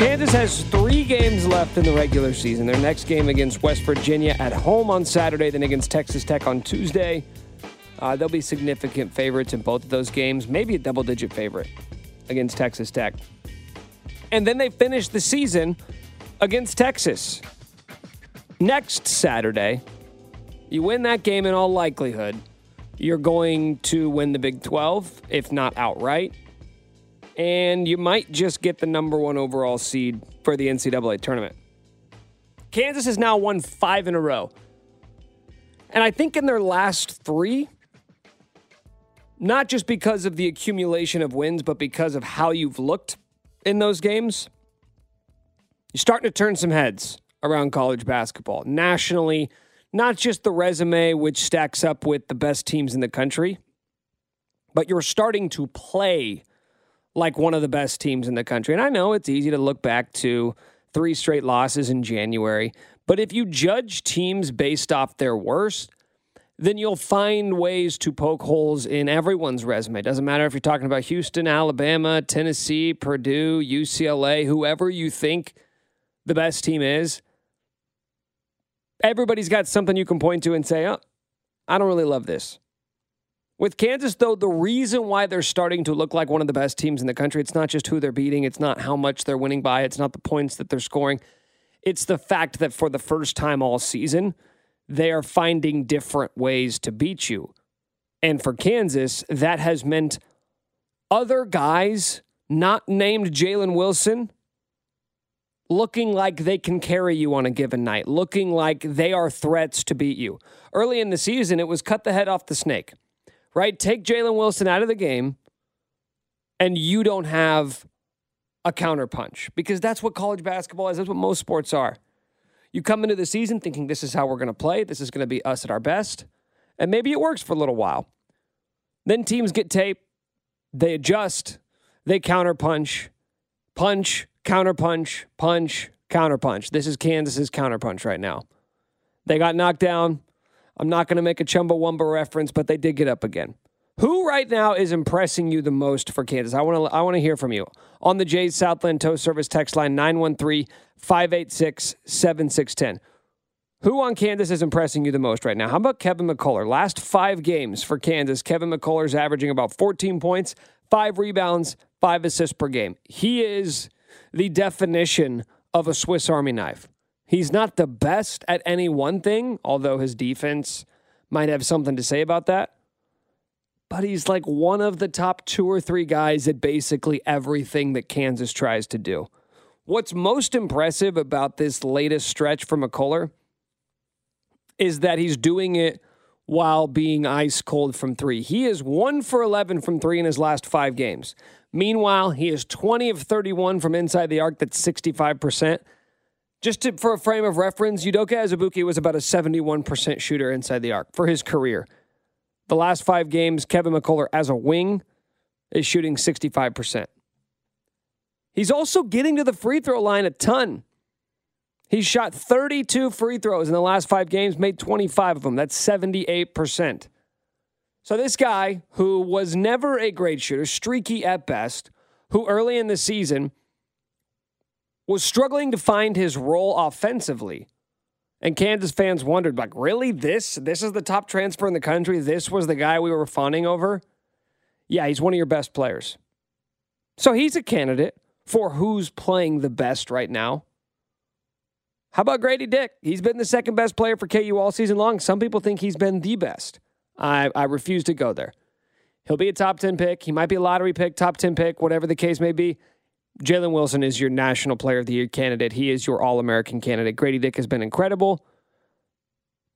Kansas has three games left in the regular season. Their next game against West Virginia at home on Saturday, then against Texas Tech on Tuesday. Uh, they'll be significant favorites in both of those games, maybe a double digit favorite against Texas Tech. And then they finish the season against Texas. Next Saturday, you win that game in all likelihood. You're going to win the Big 12, if not outright. And you might just get the number one overall seed for the NCAA tournament. Kansas has now won five in a row. And I think in their last three, not just because of the accumulation of wins, but because of how you've looked in those games, you're starting to turn some heads around college basketball. Nationally, not just the resume, which stacks up with the best teams in the country, but you're starting to play like one of the best teams in the country. And I know it's easy to look back to three straight losses in January, but if you judge teams based off their worst, then you'll find ways to poke holes in everyone's resume. Doesn't matter if you're talking about Houston, Alabama, Tennessee, Purdue, UCLA, whoever you think the best team is. Everybody's got something you can point to and say, oh, I don't really love this. With Kansas, though, the reason why they're starting to look like one of the best teams in the country, it's not just who they're beating, it's not how much they're winning by, it's not the points that they're scoring. It's the fact that for the first time all season, they are finding different ways to beat you. And for Kansas, that has meant other guys not named Jalen Wilson looking like they can carry you on a given night, looking like they are threats to beat you. Early in the season, it was cut the head off the snake, right? Take Jalen Wilson out of the game, and you don't have a counterpunch because that's what college basketball is. That's what most sports are. You come into the season thinking this is how we're going to play, this is going to be us at our best, and maybe it works for a little while. Then teams get tape, they adjust, they counterpunch, punch, counterpunch, punch, counterpunch. This is Kansas's counterpunch right now. They got knocked down. I'm not going to make a Chumbawamba reference, but they did get up again. Who right now is impressing you the most for Kansas? I want to I want to hear from you on the Jays Southland Tow Service text line 913-586-7610. Who on Kansas is impressing you the most right now? How about Kevin McCullar? Last 5 games for Kansas, Kevin McCullar is averaging about 14 points, 5 rebounds, 5 assists per game. He is the definition of a Swiss Army knife. He's not the best at any one thing, although his defense might have something to say about that but he's like one of the top two or three guys at basically everything that Kansas tries to do. What's most impressive about this latest stretch for McCullar is that he's doing it while being ice cold from three. He is one for 11 from three in his last five games. Meanwhile, he is 20 of 31 from inside the arc, that's 65%. Just to, for a frame of reference, Udoka Azubuike was about a 71% shooter inside the arc for his career. The last five games, Kevin McCullar as a wing is shooting 65%. He's also getting to the free throw line a ton. He's shot 32 free throws in the last five games, made 25 of them. That's 78%. So, this guy who was never a great shooter, streaky at best, who early in the season was struggling to find his role offensively, and Kansas fans wondered, like, really? This? This is the top transfer in the country? This was the guy we were fawning over? Yeah, he's one of your best players. So he's a candidate for who's playing the best right now. How about Grady Dick? He's been the second best player for KU all season long. Some people think he's been the best. I, I refuse to go there. He'll be a top 10 pick. He might be a lottery pick, top 10 pick, whatever the case may be. Jalen Wilson is your National Player of the Year candidate. He is your All American candidate. Grady Dick has been incredible,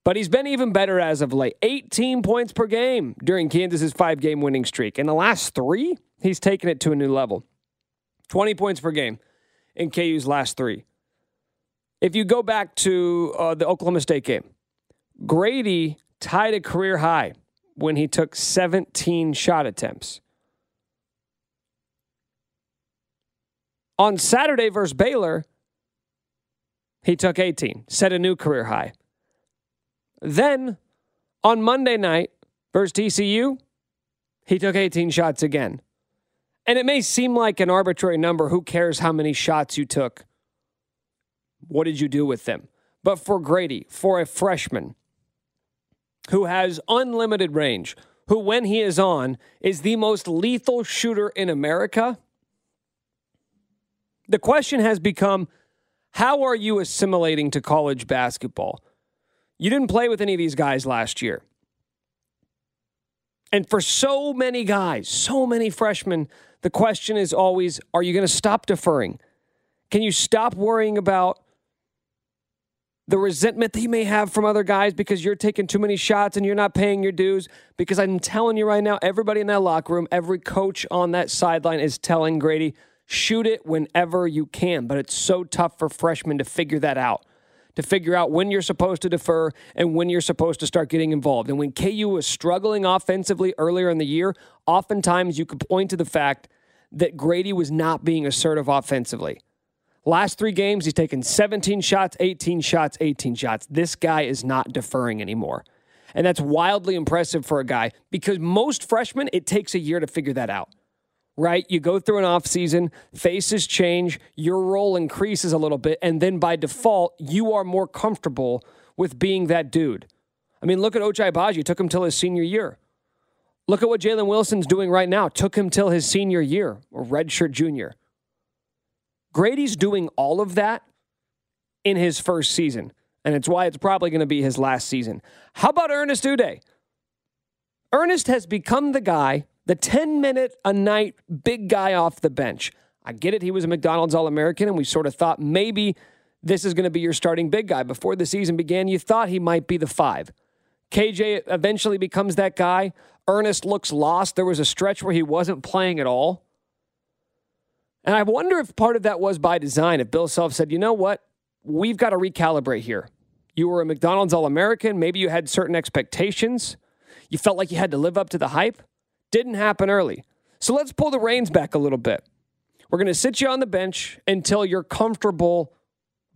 but he's been even better as of late. 18 points per game during Kansas's five game winning streak. In the last three, he's taken it to a new level 20 points per game in KU's last three. If you go back to uh, the Oklahoma State game, Grady tied a career high when he took 17 shot attempts. On Saturday versus Baylor, he took 18, set a new career high. Then on Monday night versus TCU, he took 18 shots again. And it may seem like an arbitrary number. Who cares how many shots you took? What did you do with them? But for Grady, for a freshman who has unlimited range, who, when he is on, is the most lethal shooter in America, the question has become how are you assimilating to college basketball? You didn't play with any of these guys last year. And for so many guys, so many freshmen, the question is always are you going to stop deferring? Can you stop worrying about the resentment that you may have from other guys because you're taking too many shots and you're not paying your dues. Because I'm telling you right now, everybody in that locker room, every coach on that sideline is telling Grady, shoot it whenever you can. But it's so tough for freshmen to figure that out, to figure out when you're supposed to defer and when you're supposed to start getting involved. And when KU was struggling offensively earlier in the year, oftentimes you could point to the fact that Grady was not being assertive offensively. Last three games, he's taken 17 shots, 18 shots, 18 shots. This guy is not deferring anymore. And that's wildly impressive for a guy because most freshmen, it takes a year to figure that out, right? You go through an offseason, faces change, your role increases a little bit, and then by default, you are more comfortable with being that dude. I mean, look at Ochai Agbaji. It took him till his senior year. Look at what Jalen Wilson's doing right now. Took him till his senior year or redshirt junior. Grady's doing all of that in his first season, and it's why it's probably going to be his last season. How about Ernest Udeh? Ernest has become the guy, the 10 minute a night big guy off the bench. I get it. He was a McDonald's All American, and we sort of thought maybe this is going to be your starting big guy. Before the season began, you thought he might be the five. KJ eventually becomes that guy. Ernest looks lost. There was a stretch where he wasn't playing at all. And I wonder if part of that was by design. If Bill Self said, you know what, we've got to recalibrate here. You were a McDonald's All American. Maybe you had certain expectations. You felt like you had to live up to the hype. Didn't happen early. So let's pull the reins back a little bit. We're going to sit you on the bench until you're comfortable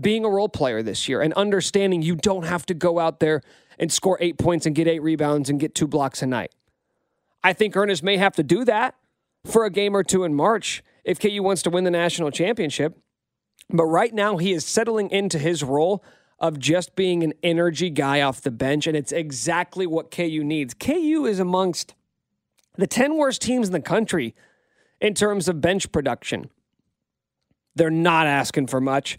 being a role player this year and understanding you don't have to go out there and score eight points and get eight rebounds and get two blocks a night. I think Ernest may have to do that for a game or two in March if KU wants to win the national championship. But right now, he is settling into his role of just being an energy guy off the bench, and it's exactly what KU needs. KU is amongst the 10 worst teams in the country in terms of bench production. They're not asking for much.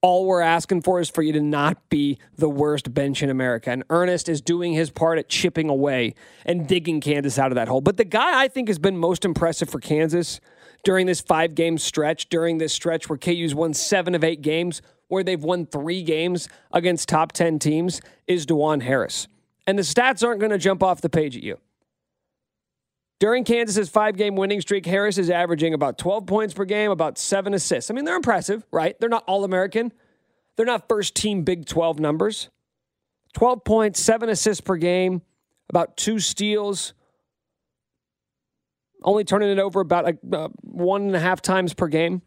All we're asking for is for you to not be the worst bench in America. And Ernest is doing his part at chipping away and digging Kansas out of that hole. But the guy I think has been most impressive for Kansas during this five game stretch, during this stretch where KU's won seven of eight games, where they've won three games against top 10 teams, is Dajuan Harris. And the stats aren't going to jump off the page at you. During Kansas's five game winning streak, Harris is averaging about 12 points per game, about seven assists. I mean, they're impressive, right? They're not All American, they're not first team Big 12 numbers. 12 points, seven assists per game, about two steals, only turning it over about like, uh, one and a half times per game.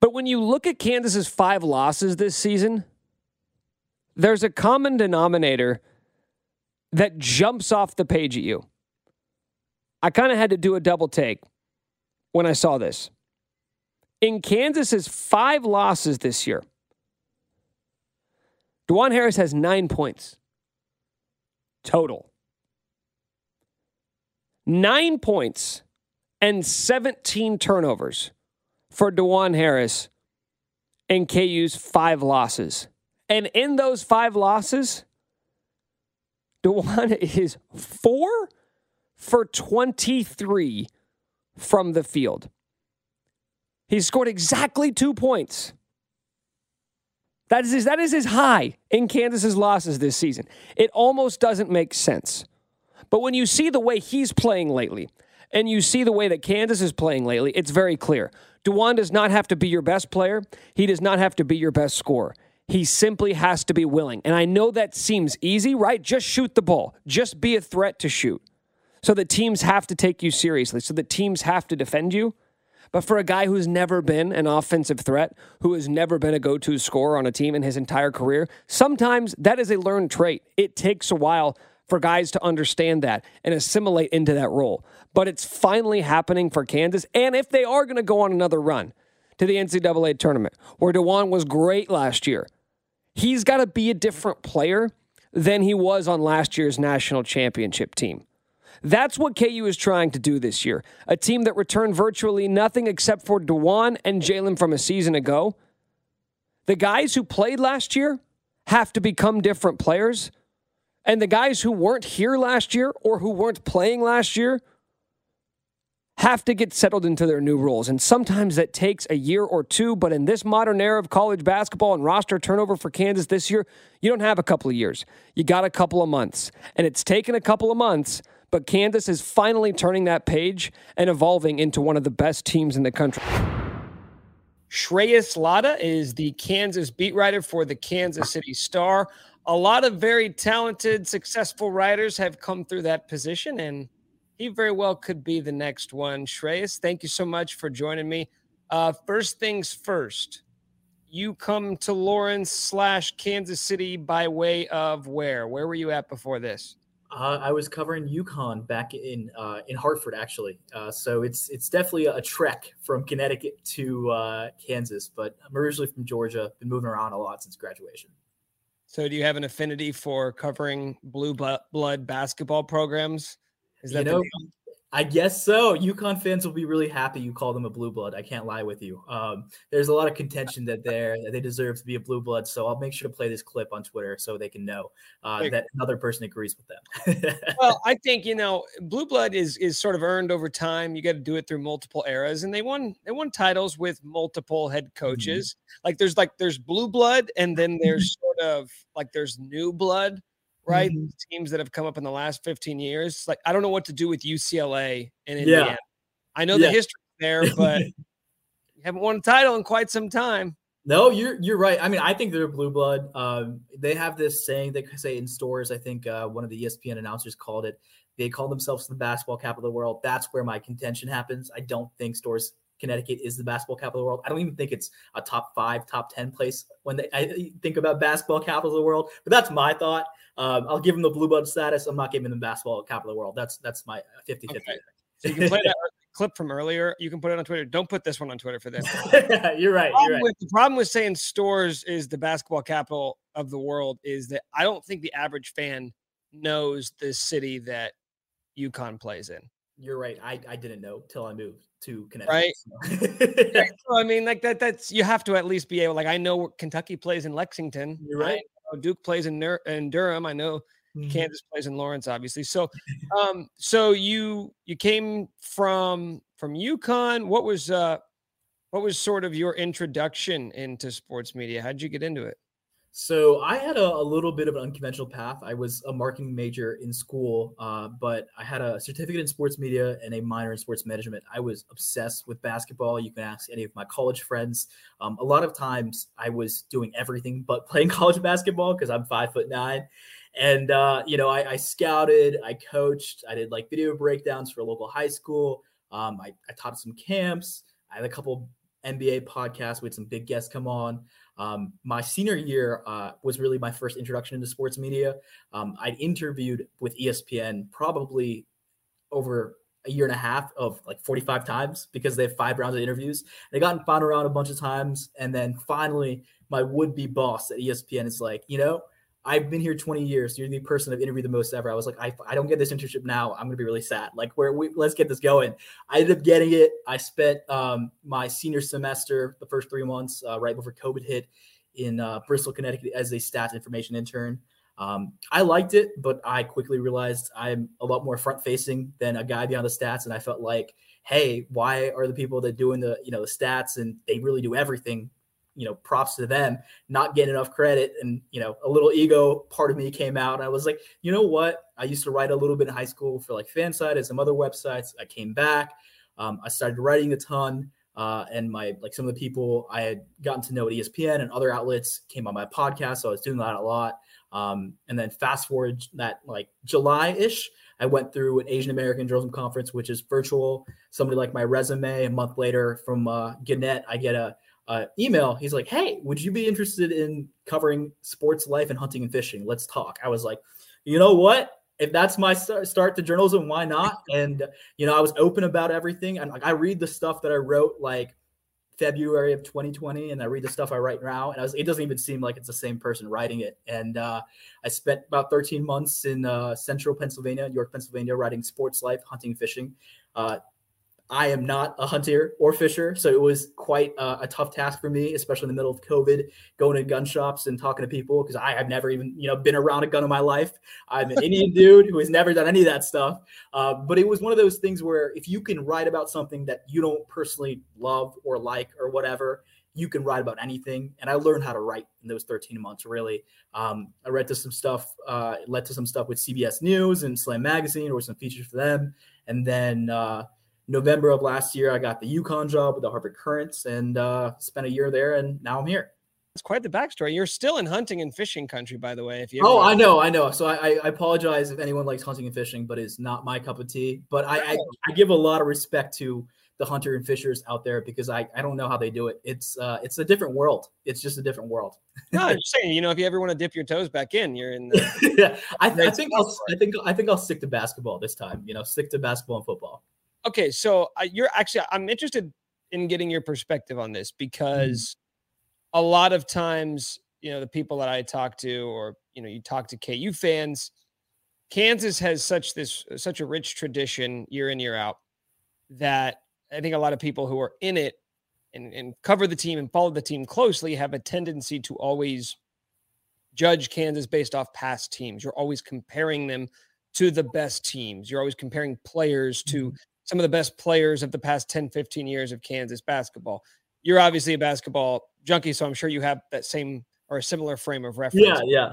But when you look at Kansas's five losses this season, there's a common denominator that jumps off the page at you. I kind of had to do a double take when I saw this. In Kansas's five losses this year, Dajuan Harris has nine points total nine points and 17 turnovers for Dajuan Harris in KU's five losses. And in those five losses, Dajuan is four for 23 from the field. He scored exactly two points. That is, his, that is his high in Kansas's losses this season. It almost doesn't make sense. But when you see the way he's playing lately, and you see the way that Kansas is playing lately, it's very clear. Dajuan does not have to be your best player. He does not have to be your best scorer. He simply has to be willing. And I know that seems easy, right? Just shoot the ball. Just be a threat to shoot. So that teams have to take you seriously. So that teams have to defend you. But for a guy who's never been an offensive threat, who has never been a go to scorer on a team in his entire career, sometimes that is a learned trait. It takes a while for guys to understand that and assimilate into that role. But it's finally happening for Kansas. And if they are going to go on another run to the NCAA tournament, where Dajuan was great last year, he's got to be a different player than he was on last year's national championship team. That's what KU is trying to do this year. A team that returned virtually nothing except for Dajuan and Jalen from a season ago. The guys who played last year have to become different players. And the guys who weren't here last year or who weren't playing last year have to get settled into their new roles. And sometimes that takes a year or two. But in this modern era of college basketball and roster turnover for Kansas this year, you don't have a couple of years. You got a couple of months. And it's taken a couple of months, but Kansas is finally turning that page and evolving into one of the best teams in the country. Shreyas Laddha is the Kansas beat writer for the Kansas City Star. A lot of very talented, successful writers have come through that position, and he very well could be the next one. Shreyas, thank you so much for joining me. Uh, first things first, you come to Lawrence slash Kansas City by way of where? Where were you at before this? Uh, I was covering UConn back in uh, in Hartford, actually. Uh, so it's it's definitely a, trek from Connecticut to uh, Kansas. But I'm originally from Georgia. Been moving around a lot since graduation. So do you have an affinity for covering blue blood basketball programs? Is that you know, I guess so. UConn fans will be really happy you call them a blue blood. I can't lie with you. Um, there's a lot of contention that they're they deserve to be a blue blood. So I'll make sure to play this clip on Twitter so they can know uh, that another person agrees with them. well, I think you know blue blood is is sort of earned over time. You got to do it through multiple eras, and they won they won titles with multiple head mm-hmm. coaches. Mm-hmm. Like there's like there's blue blood, and then there's sort of like there's new blood right? Mm-hmm. Teams that have come up in the last 15 years. Like, I don't know what to do with UCLA and Indiana. Yeah. I know yeah. the history there, but you haven't won a title in quite some time. No, you're you're right. I mean, I think they're blue blood. Um, they have this saying they say in Storrs. I think uh, one of the ESPN announcers called it. They call themselves the basketball capital of the world. That's where my contention happens. I don't think Storrs Connecticut is the basketball capital of the world. I don't even think it's a top five, top ten place when they, I think about basketball capital of the world. But that's my thought. Um, I'll give them the blue blood status. I'm not giving them basketball capital of the world. That's that's my 50 50. Okay. So you can play that clip from earlier. You can put it on Twitter. Don't put this one on Twitter for this. you're right. The you're right. With, the problem with saying Storrs is the basketball capital of the world is that I don't think the average fan knows the city that UConn plays in. You're right. I, I didn't know till I moved to Connecticut. Right. So. so, I mean, like that. That's you have to at least be able. Like I know Kentucky plays in Lexington. You're right. Duke plays in, in Durham. I know mm-hmm. Kansas plays in Lawrence, obviously. So, um, so you you came from from UConn. What was uh, what was sort of your introduction into sports media? How did you get into it? So I had a, a, little bit of an unconventional path. I was a marketing major in school, uh, but I had a certificate in sports media and a minor in sports management. I was obsessed with basketball. You can ask any of my college friends. Um, a lot of times I was doing everything but playing college basketball because I'm five foot nine. And uh, you know, I, I, scouted, I coached, I did like video breakdowns for a local high school. Um, I, I taught some camps. I had a couple NBA podcasts with some big guests come on. Um, my senior year uh, was really my first introduction into sports media. Um, I'd interviewed with ESPN probably over a year and a half of like 45 times because they have five rounds of interviews. They got found around a bunch of times. And then finally, my would be boss at ESPN is like, you know, I've been here 20 years. You're the person I've interviewed the most ever. I was like, I, I don't get this internship now. I'm gonna be really sad. Like, where we let's get this going. I ended up getting it. I spent um, my senior semester, the first three months, uh, right before COVID hit, in uh, Bristol, Connecticut, as a stats information intern. Um, I liked it, but I quickly realized I'm a lot more front facing than a guy behind the stats, and I felt like, hey, why are the people that doing the you know the stats and they really do everything you know, props to them, not getting enough credit. And, you know, a little ego part of me came out. I was like, you know what? I used to write a little bit in high school for like FanSided and some other websites. I came back. Um, I started writing a ton. Uh, and my like some of the people I had gotten to know at ESPN and other outlets came on my podcast. So I was doing that a lot. Um, and then fast forward that like July ish, I went through an Asian American Journalism Conference, which is virtual. Somebody like my resume. A month later from uh, Gannett, I get a uh, email. He's like, "Hey, would you be interested in covering sports life and hunting and fishing? Let's talk." I was like, "You know what? If that's my start to journalism, why not?" And you know, I was open about everything. And like, I read the stuff that I wrote like February of 2020, and I read the stuff I write now, and was, it doesn't even seem like it's the same person writing it. And uh, I spent about 13 months in uh, central Pennsylvania, York, Pennsylvania, writing sports life, hunting, fishing. Uh, I am not a hunter or fisher, so it was quite a, a, tough task for me, especially in the middle of COVID, going to gun shops and talking to people because I have never even you know been around a gun in my life. I'm an Indian dude who has never done any of that stuff. Uh, but it was one of those things where if you can write about something that you don't personally love or like or whatever, you can write about anything. And I learned how to write in those 13 months. Really, um, I read to some stuff, uh, led to some stuff with CBS News and Slam Magazine, or some features for them, and then. Uh, November of last year, I got the UConn job with the Hartford Courant and uh, spent a year there, and now I'm here. It's quite the backstory. You're still in hunting and fishing country, by the way. If you oh, I know, I know. So I, I, apologize if anyone likes hunting and fishing, but it's not my cup of tea. But I, I, I give a lot of respect to the hunter and fishers out there because I, I don't know how they do it. It's uh it's a different world. It's just a different world. no, I'm just saying, you know, if you ever want to dip your toes back in, you're in. The, yeah, I, I think I'll, I think I think I'll stick to basketball this time. You know, stick to basketball and football. Okay, so uh, you're actually I'm interested in getting your perspective on this mm-hmm. because mm-hmm. a lot of times, you know, the people that I talk to, or you know, you talk to KU fans, Kansas has such this such a rich tradition year in year out that I think a lot of people who are in it and, and cover the team and follow the team closely have a tendency to always judge Kansas based off past teams. You're always comparing them to the best teams. You're always comparing players to mm-hmm some of the best players of the past 10, 15 years of Kansas basketball. You're obviously a basketball junkie, so I'm sure you have that same or a similar frame of reference. Yeah, yeah.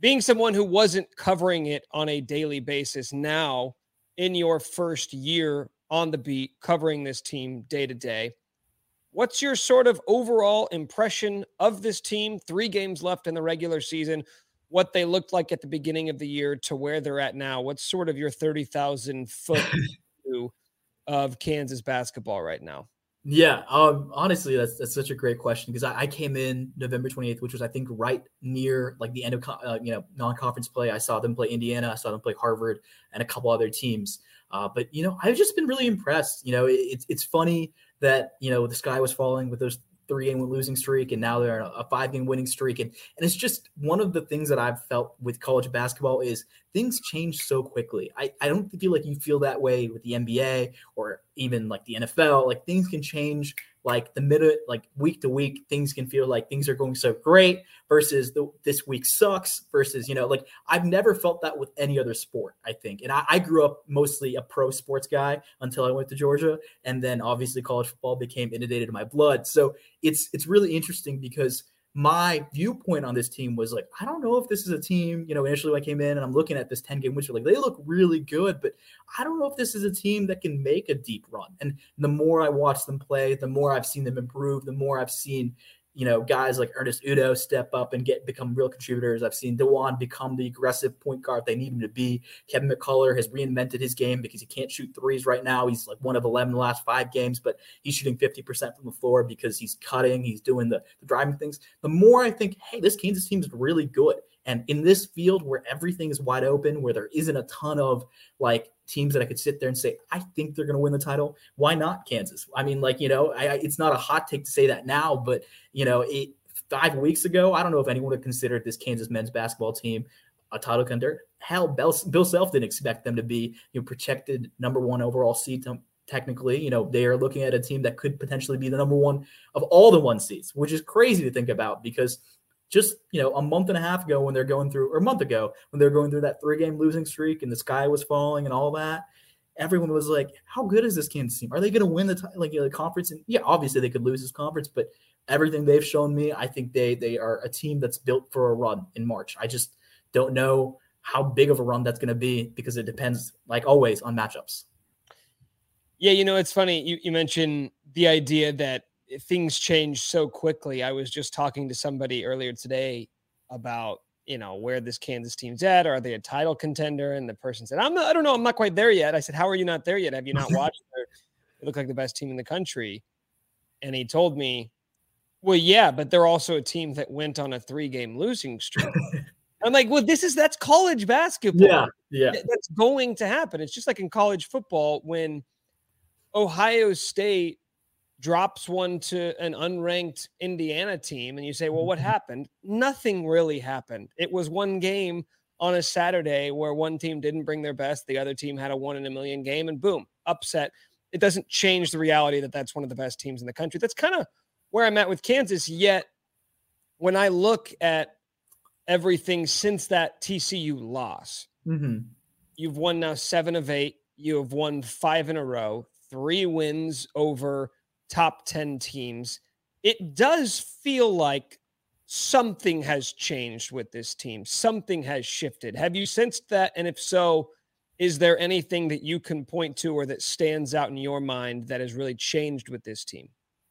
Being someone who wasn't covering it on a daily basis now in your first year on the beat, covering this team day to day, what's your sort of overall impression of this team? Three games left in the regular season, what they looked like at the beginning of the year to where they're at now. What's sort of your 30,000 foot view of Kansas basketball right now? Yeah, um, honestly, that's that's such a great question because I, I, came in November 28th, which was I think right near like the end of uh, you know non-conference play. I saw them play Indiana, I saw them play Harvard, and a couple other teams. Uh, but you know, I've just been really impressed. You know, it, it's it's funny that you know the sky was falling with those three game losing streak, and now they're on a five game winning streak. And, and it's just one of the things that I've felt with college basketball is things change so quickly. I, I don't feel like you feel that way with the NBA or even like the NFL. Like things can change like the minute, like week to week, things can feel like things are going so great versus the, this week sucks versus, you know, like I've never felt that with any other sport, I think. And I, I grew up mostly a pro sports guy until I went to Georgia. And then obviously college football became inundated in my blood. So it's, it's really interesting because my viewpoint on this team was like, I don't know if this is a team, you know, initially I came in and I'm looking at this 10 game win streak, like they look really good, but I don't know if this is a team that can make a deep run. And the more I watch them play, the more I've seen them improve, the more I've seen you know, guys like Ernest Udeh step up and get become real contributors. I've seen Dajuan become the aggressive point guard they need him to be. Kevin McCullar has reinvented his game because he can't shoot threes right now. He's like one of 11 in the last five games, but he's shooting 50% from the floor because he's cutting, he's doing the, the driving things. The more I think, hey, this Kansas team is really good. And in this field where everything is wide open, where there isn't a ton of like teams that I could sit there and say, I think they're going to win the title. Why not Kansas? I mean, like, you know, I, it's not a hot take to say that now, but, you know, it, five weeks ago, I don't know if anyone would consider this Kansas men's basketball team a title contender. Hell, Bill, Bill Self didn't expect them to be you know projected number one overall seed. Technically, you know they are looking at a team that could potentially be the number one of all the one seeds, which is crazy to think about because just you know a month and a half ago when they're going through or a month ago when they're going through that three game losing streak and the sky was falling and all that everyone was like how good is this kansas team? Are they going to win the t- like you know, the conference? And yeah obviously they could lose this conference but everything they've shown me i think they they are a team that's built for a run in march. I just don't know how big of a run that's going to be because it depends like always on matchups. Yeah you know it's funny you, you mentioned the idea that things change so quickly. I was just talking to somebody earlier today about you know where this Kansas team's at. Are they a title contender? And the person said, "I'm not, I don't know. I'm not quite there yet." I said, "How are you not there yet? Have you not watched? they look like the best team in the country." And he told me, "Well, yeah, but they're also a team that went on a three game losing streak." I'm like, well, this is that's college basketball. Yeah, yeah, that's going to happen. It's just like in college football when Ohio State drops one to an unranked Indiana team, and you say, well, what mm-hmm. happened? Nothing really happened. It was one game on a Saturday where one team didn't bring their best, the other team had a one in a million game, and boom, upset. It doesn't change the reality that that's one of the best teams in the country. That's kind of where I'm at with Kansas. Yet, when I look at everything since that TCU loss, mm-hmm. you've won now seven of eight. You have won five in a row, three wins over top 10 teams, it does feel like something has changed with this team. Something has shifted. Have you sensed that? And if so, is there anything that you can point to or that stands out in your mind that has really changed with this team?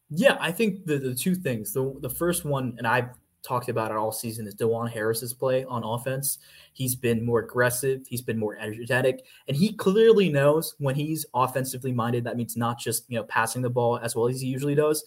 Yeah, I think the, the two things. The, the first one, and I've talked about it all season is Dajuan Harris's play on offense. He's been more aggressive, he's been more energetic, and he clearly knows when he's offensively minded. That means not just you know passing the ball as well as he usually does.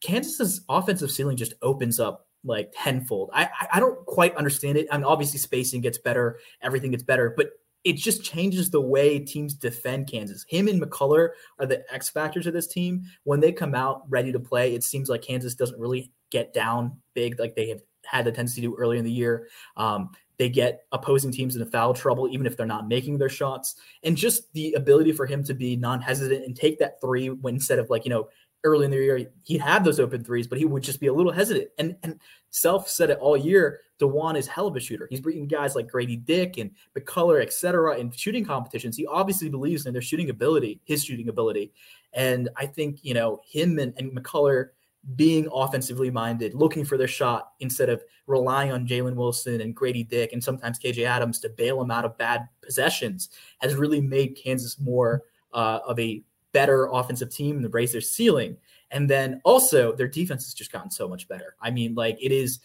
Kansas's offensive ceiling just opens up like tenfold. I I don't quite understand it. I mean, obviously spacing gets better, everything gets better, but it just changes the way teams defend Kansas. Him and McCullar are the X factors of this team. When they come out ready to play, it seems like Kansas doesn't really get down big like they have had the tendency to do earlier in the year. Um, they get opposing teams into foul trouble, even if they're not making their shots. And just the ability for him to be non hesitant and take that three when instead of like, you know, early in the year, he'd have those open threes, but he would just be a little hesitant. And and Self said it all year. Dajuan is hell of a shooter. He's beating guys like Grady Dick and McCullar, et cetera, in shooting competitions. He obviously believes in their shooting ability, his shooting ability. And I think, you know, him and, and McCullar being offensively minded, looking for their shot instead of relying on Jalen Wilson and Grady Dick and sometimes KJ Adams to bail them out of bad possessions has really made Kansas more uh, of a better offensive team and raise their ceiling. And then also their defense has just gotten so much better. I mean, like it is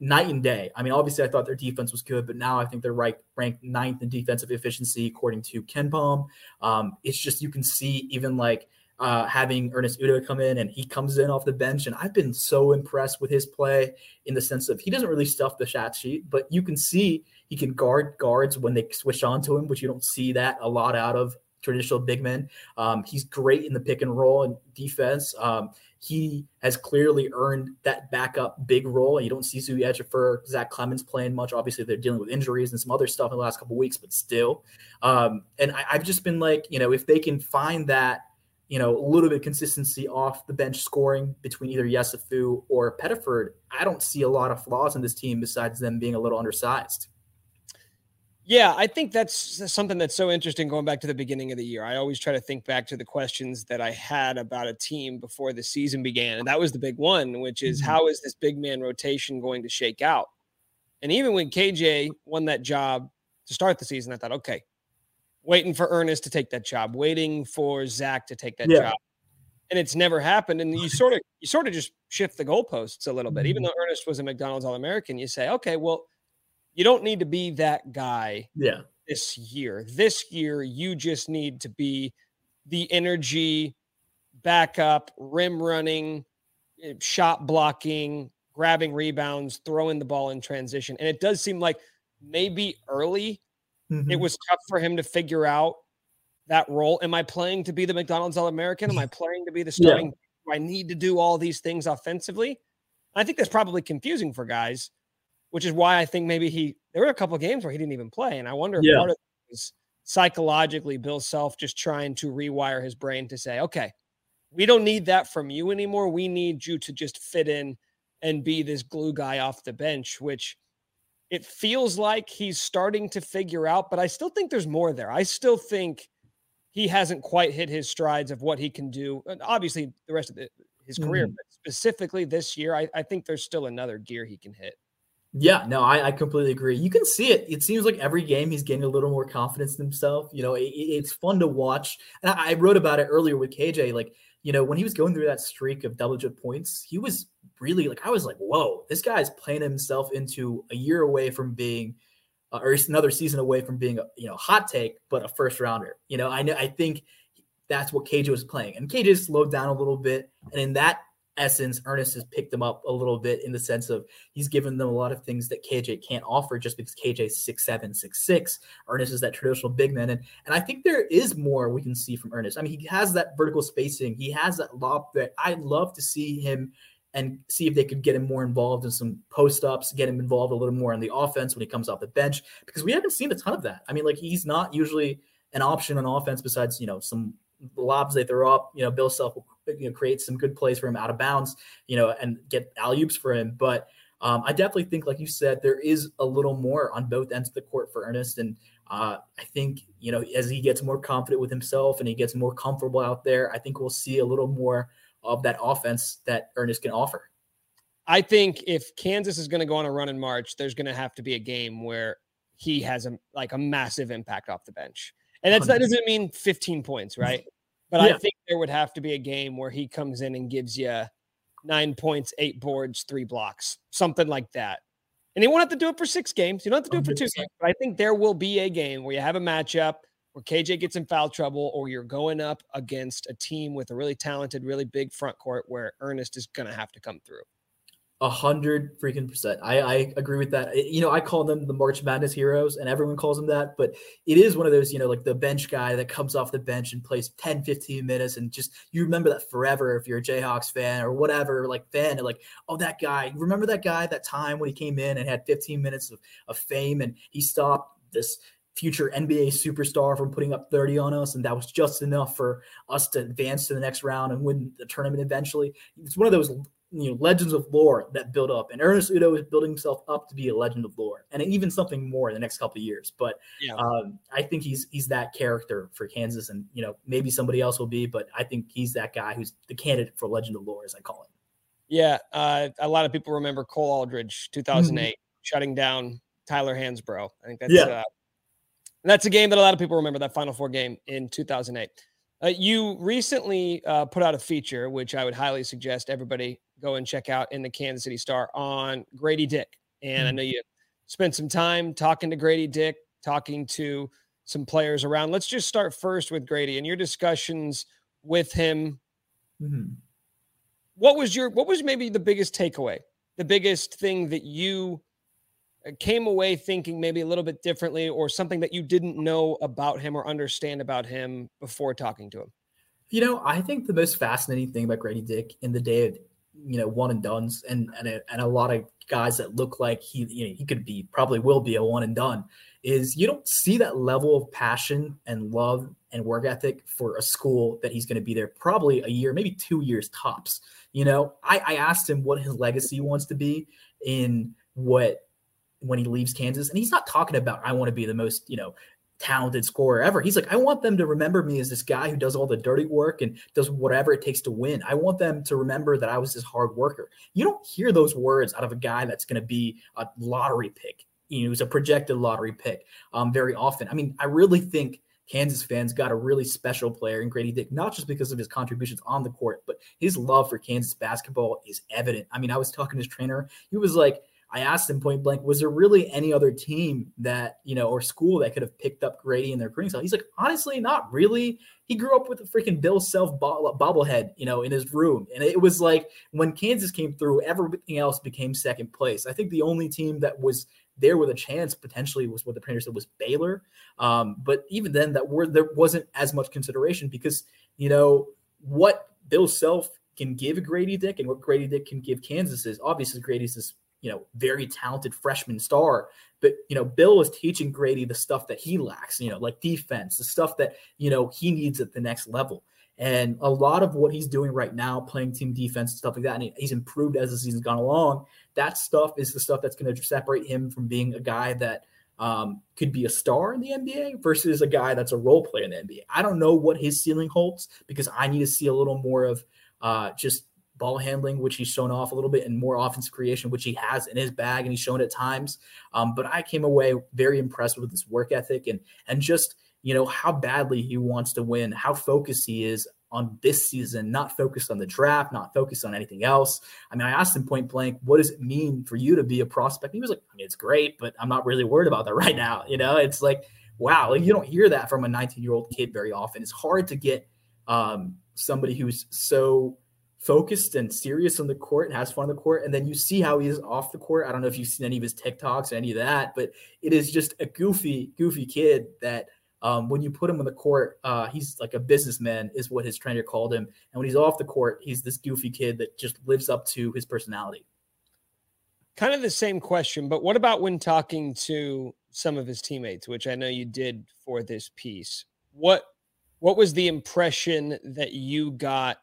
night and day. I mean, obviously I thought their defense was good, but now I think they're right ranked ninth in defensive efficiency according to KenPom. Um, it's just you can see even like uh, having Ernest Udeh come in and he comes in off the bench. And I've been so impressed with his play in the sense of he doesn't really stuff the shot sheet, but you can see he can guard guards when they switch on to him, which you don't see that a lot out of traditional big men. Um, he's great in the pick and roll and defense. Um, he has clearly earned that backup big role. You don't see Zuby Ejiofor, Zach Clemence playing much. Obviously, they're dealing with injuries and some other stuff in the last couple weeks, but still. Um, and I, I've just been like, you know, if they can find that – you know, a little bit of consistency off the bench scoring between either Yesufu or Pettiford, I don't see a lot of flaws in this team besides them being a little undersized. Yeah, I think that's something that's so interesting going back to the beginning of the year. I always try to think back to the questions that I had about a team before the season began. And that was the big one, which is mm-hmm. how is this big man rotation going to shake out? And even when KJ won that job to start the season, I thought, okay, waiting for Ernest to take that job, waiting for Zach to take that yeah. job. And it's never happened. And you sort of you sort of just shift the goalposts a little bit. Even mm-hmm. though Ernest was a McDonald's All American, you say, okay, well, you don't need to be that guy yeah. this year. This year, you just need to be the energy, backup, rim running, eh, shot blocking, grabbing rebounds, throwing the ball in transition. And it does seem like maybe early Mm-hmm. It was tough for him to figure out that role. Am I playing to be the McDonald's All American? Am I playing to be the starting? Yeah. Do I need to do all these things offensively? I think that's probably confusing for guys, which is why I think maybe he there were a couple games where he didn't even play, and I wonder if yeah. part of it was psychologically Bill Self just trying to rewire his brain to say, okay, we don't need that from you anymore. We need you to just fit in and be this glue guy off the bench, which it feels like he's starting to figure out, but I still think there's more there. I still think he hasn't quite hit his strides of what he can do. And obviously, the rest of the, his mm-hmm. career, but specifically this year, I, I, think there's still another gear he can hit. Yeah, no, I, I, completely agree. You can see it. It seems like every game he's getting a little more confidence in himself. You know, it, it's fun to watch. And I, I wrote about it earlier with KJ. Like, you know, when he was going through that streak of double digit points, he was really like, I was like, whoa, this guy's playing himself into a year away from being, uh, or another season away from being a you know hot take, but a first rounder. You know, I know I think that's what KJ was playing, and KJ slowed down a little bit, and in that essence, Ernest has picked him up a little bit in the sense of he's given them a lot of things that KJ can't offer just because KJ's six seven, six six. Ernest is that traditional big man. And and I think there is more we can see from Ernest. I mean, he has that vertical spacing, he has that lob that I'd love to see him and see if they could get him more involved in some post ups, get him involved a little more on the offense when he comes off the bench, because we haven't seen a ton of that. I mean, like he's not usually an option on offense besides, you know, some lobs they throw up. You know, Bill Self will you know, create some good plays for him out of bounds, you know, and get alley oops for him. But um, I definitely think, like you said, there is a little more on both ends of the court for Ernest. And uh, I think, you know, as he gets more confident with himself and he gets more comfortable out there, I think we'll see a little more of that offense that Ernest can offer. I think if Kansas is going to go on a run in March, there's going to have to be a game where he has a like a massive impact off the bench. And that's, that doesn't mean 15 points, right? But yeah. I think there would have to be a game where he comes in and gives you nine points, eight boards, three blocks, something like that. And he won't have to do it for six games. You don't have to do it for two games. But I think there will be a game where you have a matchup where KJ gets in foul trouble, or you're going up against a team with a really talented, really big front court where Ernest is going to have to come through. A hundred freaking percent. I, I agree with that. You know, I call them the March Madness heroes, and everyone calls them that. But it is one of those, you know, like the bench guy that comes off the bench and plays 10, 15 minutes, and just you remember that forever if you're a Jayhawks fan or whatever, like fan, like, oh, that guy. Remember that guy that time when he came in and had 15 minutes of, of fame and he stopped this future NBA superstar from putting up 30 on us, and that was just enough for us to advance to the next round and win the tournament eventually. It's one of those you know legends of lore that build up and ernest Udeh is building himself up to be a legend of lore and even something more in the next couple of years but yeah. um, i think he's he's that character for kansas and you know maybe somebody else will be but i think he's that guy who's the candidate for legend of lore as i call it yeah uh, a lot of people remember cole aldrich 2008 mm-hmm. shutting down tyler hansbrough i think that's yeah. Uh, that's a game that a lot of people remember that final four game in 2008 uh, you recently uh, put out a feature, which I would highly suggest everybody go and check out in the Kansas City Star on Grady Dick. And mm-hmm. I know you spent some time talking to Grady Dick, talking to some players around. Let's just start first with Grady and your discussions with him. Mm-hmm. What was your what was maybe the biggest takeaway? The biggest thing that you Uh, came away thinking maybe a little bit differently or something that you didn't know about him or understand about him before talking to him? You know, I think the most fascinating thing about Grady Dick in the day of you know one and duns and and a, and a lot of guys that look like he you know he could be probably will be a one and done is you don't see that level of passion and love and work ethic for a school that he's going to be there probably a year maybe two years tops you know I, I asked him what his legacy wants to be in what when he leaves Kansas and he's not talking about I want to be the most you know talented scorer ever. He's like, I want them to remember me as this guy who does all the dirty work and does whatever it takes to win. I want them to remember that I was this hard worker. You don't hear those words out of a guy that's going to be a lottery pick, you know, who's a projected lottery pick um, very often. I mean, I really think Kansas fans got a really special player in Grady Dick, not just because of his contributions on the court, but his love for Kansas basketball is evident. I mean, I was talking to his trainer. He was like, I asked him point blank, was there really any other team that, you know, or school that could have picked up Grady in their recruiting style? He's like, honestly, not really. He grew up with a freaking Bill Self bobblehead, you know, in his room. And it was like when Kansas came through, everything else became second place. I think the only team that was there with a chance potentially was what the trainer said was Baylor. Um, but even then, that were there wasn't as much consideration because, you know, what Bill Self can give Grady Dick and what Grady Dick can give Kansas is obviously Grady's this you know very talented freshman star, but you know Bill was teaching Grady the stuff that he lacks, you know, like defense, the stuff that you know he needs at the next level. And a lot of what he's doing right now, playing team defense and stuff like that, and he's improved as the season's gone along. That stuff is the stuff that's going to separate him from being a guy that um, could be a star in the NBA versus a guy that's a role player in the NBA. I don't know what his ceiling holds because I need to see a little more of uh, just ball handling, which he's shown off a little bit, and more offensive creation, which he has in his bag and he's shown at times. Um, but I came away very impressed with his work ethic and and just you know, how badly he wants to win, how focused he is on this season, not focused on the draft, not focused on anything else. I mean, I asked him point blank, what does it mean for you to be a prospect? he was like, I mean, it's great, but I'm not really worried about that right now. You know, it's like, wow, like you don't hear that from a 19 year old kid very often. It's hard to get um, somebody who's so focused and serious on the court and has fun on the court. And then you see how he is off the court. I don't know if you've seen any of his TikToks or any of that, but it is just a goofy, goofy kid that um, when you put him on the court, uh, he's like a businessman, is what his trainer called him. And when he's off the court, he's this goofy kid that just lives up to his personality. Kind of the same question, but what about when talking to some of his teammates, which I know you did for this piece? What what was the impression that you got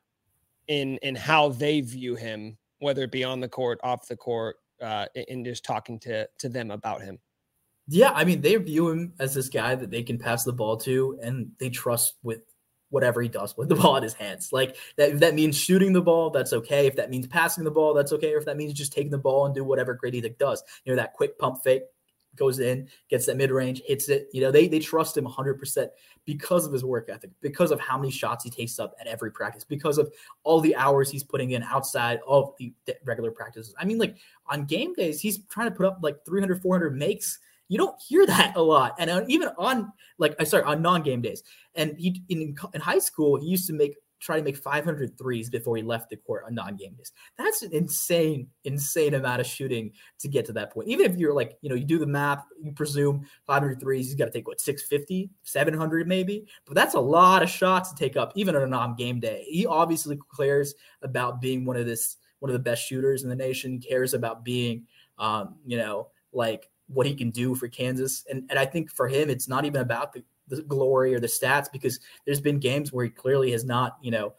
in in how they view him, whether it be on the court, off the court, uh, in just talking to to them about him? Yeah, I mean, they view him as this guy that they can pass the ball to and they trust with whatever he does with the ball in his hands. Like that, if that means shooting the ball, that's okay. If that means passing the ball, that's okay. Or if that means just taking the ball and do whatever Grady Dick does, you know, that quick pump fake goes in, gets that mid range, hits it. You know, they they trust him 100% because of his work ethic, because of how many shots he takes up at every practice, because of all the hours he's putting in outside of the regular practices. I mean, like on game days, he's trying to put up like 300, 400 makes you don't hear that a lot. And uh, even on like I sorry on non-game days. And he in in high school he used to make try to make 500 threes before he left the court on non-game days. That's an insane, insane amount of shooting to get to that point. Even if you're like, you know, you do the math, you presume 500 threes, he's got to take what 650, 700 maybe. But that's a lot of shots to take up, even on a non-game day. He obviously cares about being one of this, one of the best shooters in the nation. Cares about being, um, you know, like what he can do for Kansas. And and I think for him, it's not even about the, the glory or the stats because there's been games where he clearly has not, you know,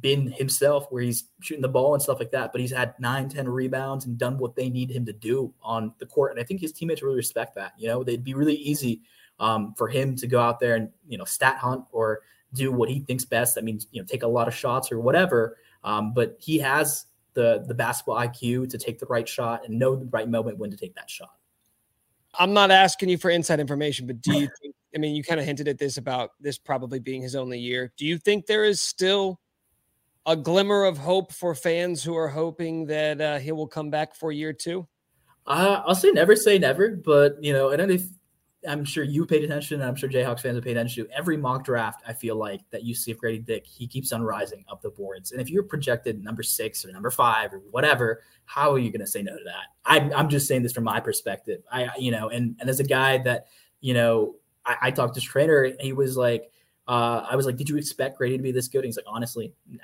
been himself where he's shooting the ball and stuff like that, but he's had nine, 10 rebounds and done what they need him to do on the court. And I think his teammates really respect that. You know, they'd be really easy um, for him to go out there and, you know, stat hunt or do what he thinks best. That means, you know, take a lot of shots or whatever. Um, but he has the the basketball IQ to take the right shot and know the right moment when to take that shot. I'm not asking you for inside information, but do you think, I mean, you kind of hinted at this about this probably being his only year. Do you think there is still a glimmer of hope for fans who are hoping that uh, he will come back for year two? Uh, I'll say never say never, but you know, I know if I'm sure you paid attention, and I'm sure Jayhawks fans have paid attention to every mock draft. I feel like that you see of Grady Dick, he keeps on rising up the boards. And if you're projected number six or number five or whatever, how are you going to say no to that? I'm, I'm just saying this from my perspective. I, you know, and and as a guy that, you know, I, I talked to trainer, he was like, uh, I was like, did you expect Grady to be this good? And he's like, honestly, no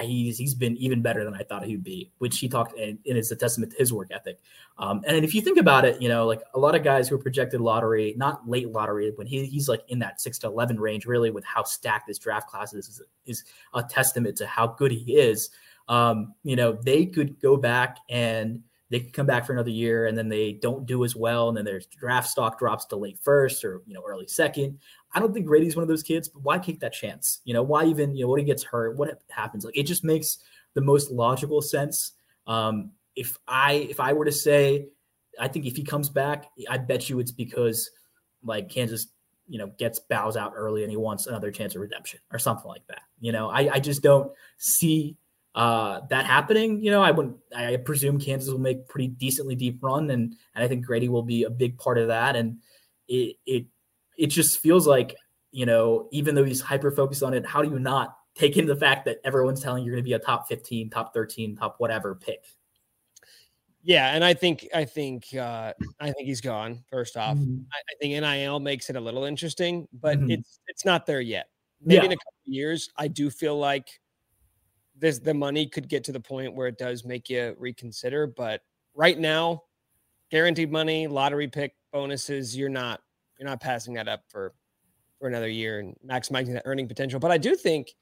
he's he's been even better than I thought he'd be, which he talked and, and it's a testament to his work ethic. Um, and if you think about it, you know, like a lot of guys who are projected lottery, not late lottery, when he, he's like in that six to eleven range, really with how stacked this draft class is, is, is a testament to how good he is. Um, you know, they could go back and they could come back for another year and then they don't do as well and then their draft stock drops to late first or you know early second. I don't think grady's one of those kids but why take that chance? You know why even you know what he gets hurt? What happens? Like it just makes the most logical sense. Um if i if i were to say i think if he comes back i bet you it's because like kansas you know gets bows out early and he wants another chance of redemption or something like that. You know i, I just don't see uh, that happening, you know, I wouldn't. I presume Kansas will make pretty decently deep run, and and I think Grady will be a big part of that. And it it it just feels like you know, even though he's hyper focused on it, how do you not take in the fact that everyone's telling you you're going to be a top fifteen, top thirteen, top whatever pick? Yeah, and I think I think uh, I think he's gone. First off, mm-hmm. I, I, think NIL makes it a little interesting, but mm-hmm. it's it's not there yet. Maybe yeah. in a couple years, I do feel like this the money could get to the point where it does make you reconsider. But right now, guaranteed money, lottery pick bonuses, you're not you're not passing that up for for another year and maximizing that earning potential. But I do think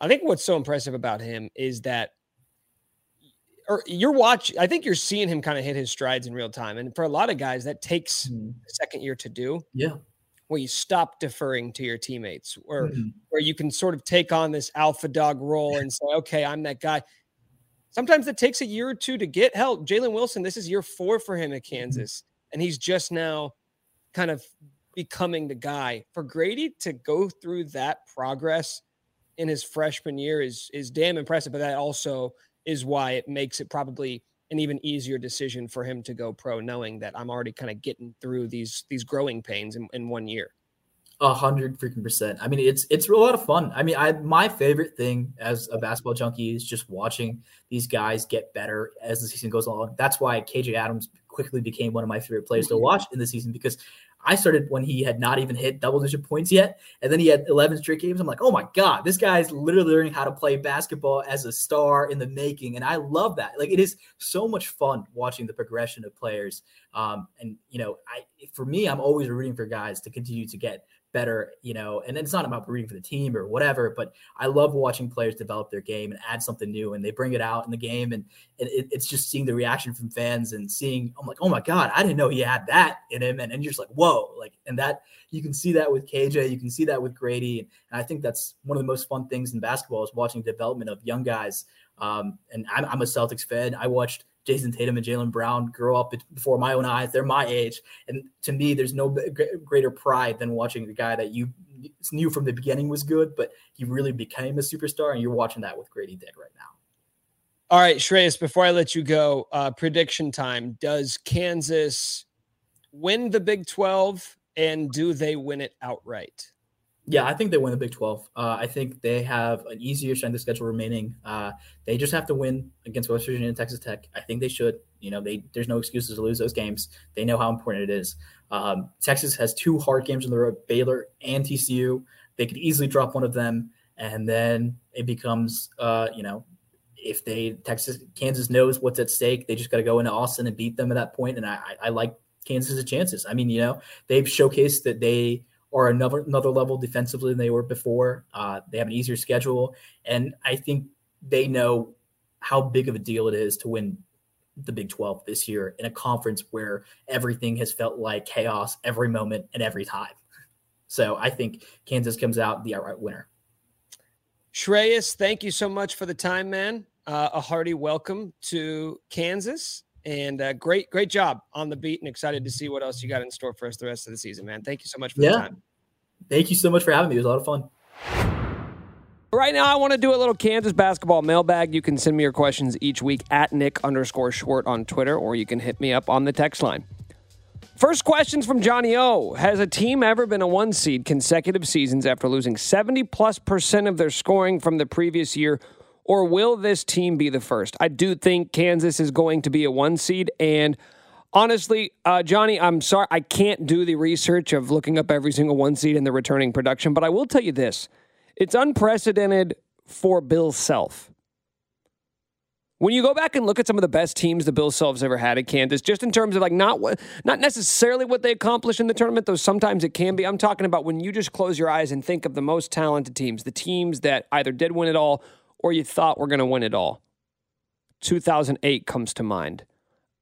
I think what's so impressive about him is that or you're watching I think you're seeing him kind of hit his strides in real time. And for a lot of guys, that takes mm-hmm. a second year to do. Yeah. Where you stop deferring to your teammates, or mm-hmm. where you can sort of take on this alpha dog role and say, okay, I'm that guy. Sometimes it takes a year or two to get help. Jalen Wilson, this is year four for him at mm-hmm. Kansas, mm-hmm. and he's just now kind of becoming the guy. For Grady to go through that progress in his freshman year is is damn impressive. But that also is why it makes it probably an even easier decision for him to go pro, knowing that I'm already kind of getting through these these growing pains in, in one year. A hundred freaking percent. I mean, it's it's a lot of fun. I mean, I my favorite thing as a basketball junkie is just watching these guys get better as the season goes along. That's why KJ Adams quickly became one of my favorite players to watch in the season because I started when he had not even hit double digit points yet. And then he had 11 straight games. I'm like, oh my God, this guy's literally learning how to play basketball as a star in the making. And I love that. Like, it is so much fun watching the progression of players. Um, and, you know, I, for me, I'm always rooting for guys to continue to get better, you know, and it's not about rooting for the team or whatever, but I love watching players develop their game and add something new and they bring it out in the game. And, it, it's just seeing the reaction from fans and seeing, I'm like, oh my God, I didn't know he had that in him. And, and you're just like, whoa, like, and that you can see that with KJ, you can see that with Grady. And, and I think that's one of the most fun things in basketball is watching development of young guys. Um, and I'm, I'm a Celtics fan. I watched Jayson Tatum and Jaylen Brown grow up before my own eyes. They're my age, and to me, there's no greater pride than watching the guy that you knew from the beginning was good, but he really became a superstar. And you're watching that with Grady Dick right now. All right, Shreyas, before I let you go, uh, prediction time. Does Kansas win the Big 12 and do they win it outright? Yeah, I think they win the Big 12. Uh, I think they have an easier strength of schedule remaining. Uh, they just have to win against West Virginia and Texas Tech. I think they should. You know, they there's no excuses to lose those games. They know how important it is. Um, Texas has two hard games on the road: Baylor and TCU. They could easily drop one of them, and then it becomes, uh, you know, if they Texas Kansas knows what's at stake, they just got to go into Austin and beat them at that point. And I, I like Kansas's chances. I mean, you know, they've showcased that they are another another level defensively than they were before. Uh, they have an easier schedule, and I think they know how big of a deal it is to win the Big 12 this year in a conference where everything has felt like chaos every moment and every time. So I think Kansas comes out the outright winner. Shreyas, thank you so much for the time, man. Uh, a hearty welcome to Kansas. And uh, great, great job on the beat, and excited to see what else you got in store for us the rest of the season, man. Thank you so much for yeah. the time. Thank you so much for having me. It was a lot of fun. Right now, I want to do a little Kansas basketball mailbag. You can send me your questions each week at Nick underscore Schwartz on Twitter, or you can hit me up on the text line. First questions from Johnny O. Has a team ever been a one seed consecutive seasons after losing 70 plus percent of their scoring from the previous year? Or will this team be the first? I do think Kansas is going to be a one seed. And honestly, uh, Johnny, I'm sorry, I can't do the research of looking up every single one seed in the returning production, but I will tell you this it's unprecedented for Bill Self. When you go back and look at some of the best teams the Bill Self's ever had at Kansas, just in terms of like not what, not necessarily what they accomplished in the tournament, though sometimes it can be. I'm talking about when you just close your eyes and think of the most talented teams, the teams that either did win it all or you thought we were going to win it all. 2008 comes to mind.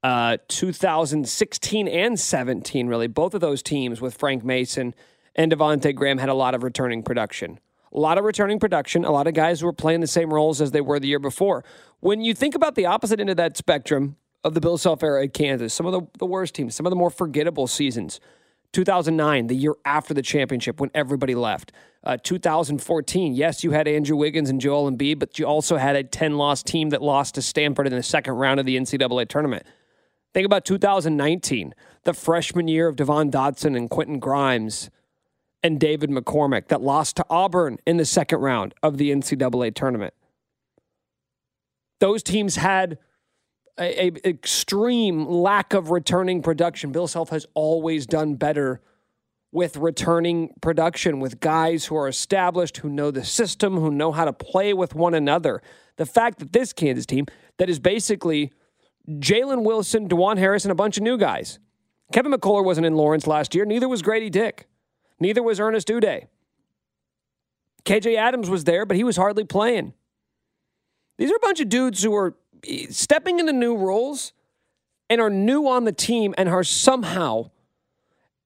Uh, 2016 and 17, really, both of those teams with Frank Mason and Devonte Graham had a lot of returning production. A lot of returning production, a lot of guys who were playing the same roles as they were the year before. When you think about the opposite end of that spectrum of the Bill Self era at Kansas, some of the, the worst teams, some of the more forgettable seasons, 2009, the year after the championship when everybody left. Uh, 2014, yes, you had Andrew Wiggins and Joel Embiid, but you also had a 10 loss team that lost to Stanford in the second round of the NCAA tournament. Think about 2019, the freshman year of Devon Dotson and Quentin Grimes and David McCormack that lost to Auburn in the second round of the NCAA tournament. Those teams had a, a, extreme lack of returning production. Bill Self has always done better with returning production, with guys who are established, who know the system, who know how to play with one another. The fact that this Kansas team, that is basically Jalen Wilson, Dajuan Harris, and a bunch of new guys. Kevin McCullar wasn't in Lawrence last year. Neither was Grady Dick. Neither was Ernest Udeh. KJ Adams was there, but he was hardly playing. These are a bunch of dudes who are stepping into new roles and are new on the team and are somehow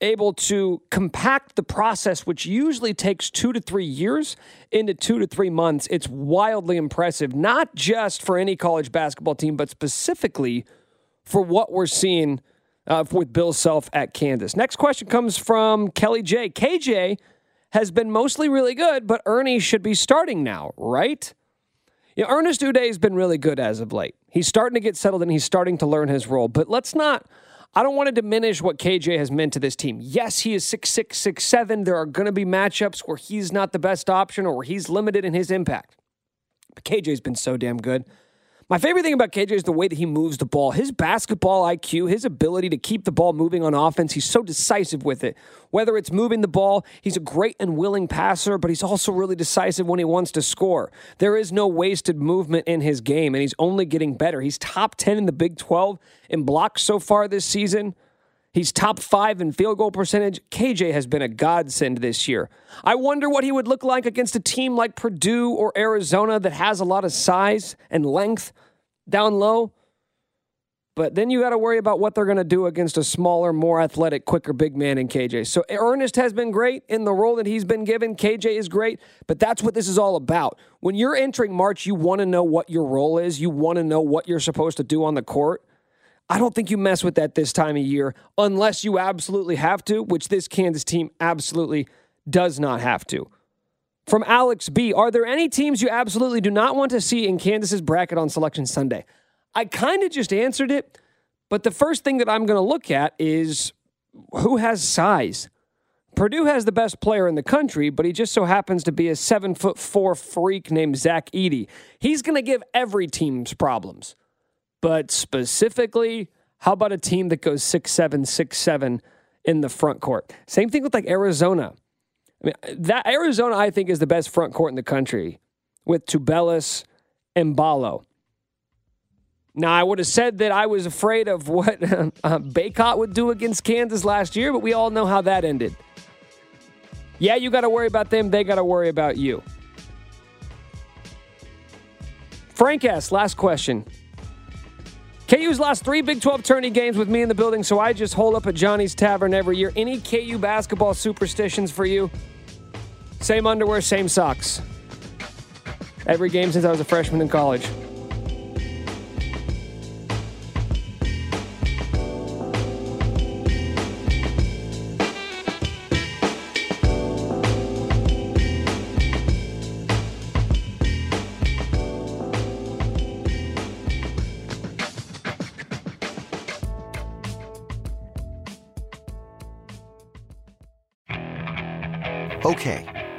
able to compact the process, which usually takes two to three years, into two to three months. It's wildly impressive, not just for any college basketball team, but specifically for what we're seeing uh, with Bill Self at Kansas. Next question comes from Kelly J. KJ has been mostly really good, but Ernie should be starting now, right? You know, Ernest Udeh has been really good as of late. He's starting to get settled and he's starting to learn his role. But let's not, I don't want to diminish what KJ has meant to this team. Yes, he is six six six seven. There are going to be matchups where he's not the best option or where he's limited in his impact. But KJ's been so damn good. My favorite thing about KJ is the way that he moves the ball. His basketball IQ, his ability to keep the ball moving on offense, he's so decisive with it. Whether it's moving the ball, he's a great and willing passer, but he's also really decisive when he wants to score. There is no wasted movement in his game, and he's only getting better. He's top 10 in the Big 12 in blocks so far this season. He's top five in field goal percentage. KJ has been a godsend this year. I wonder what he would look like against a team like Purdue or Arizona that has a lot of size and length down low. But then you got to worry about what they're going to do against a smaller, more athletic, quicker big man in KJ. So Ernest has been great in the role that he's been given. KJ is great, but that's what this is all about. When you're entering March, you want to know what your role is. You want to know what you're supposed to do on the court. I don't think you mess with that this time of year unless you absolutely have to, which this Kansas team absolutely does not have to. From Alex B. Are there any teams you absolutely do not want to see in Kansas's bracket on Selection Sunday? I kind of just answered it, but the first thing that I'm going to look at is who has size. Purdue has the best player in the country, but he just so happens to be a seven foot four freak named Zach Edey. He's going to give every team's problems. But specifically, how about a team that goes six seven six seven in the front court? Same thing with like Arizona. I mean, that Arizona, I think, is the best front court in the country with Tubelis and Ballo. Now, I would have said that I was afraid of what uh, Bacot would do against Kansas last year, but we all know how that ended. Yeah, you got to worry about them. They got to worry about you. Frank S., last question. KU's lost three Big 12 tourney games with me in the building, so I just hold up at Johnny's Tavern every year. Any KU basketball superstitions for you? Same underwear, same socks. Every game since I was a freshman in college. Okay,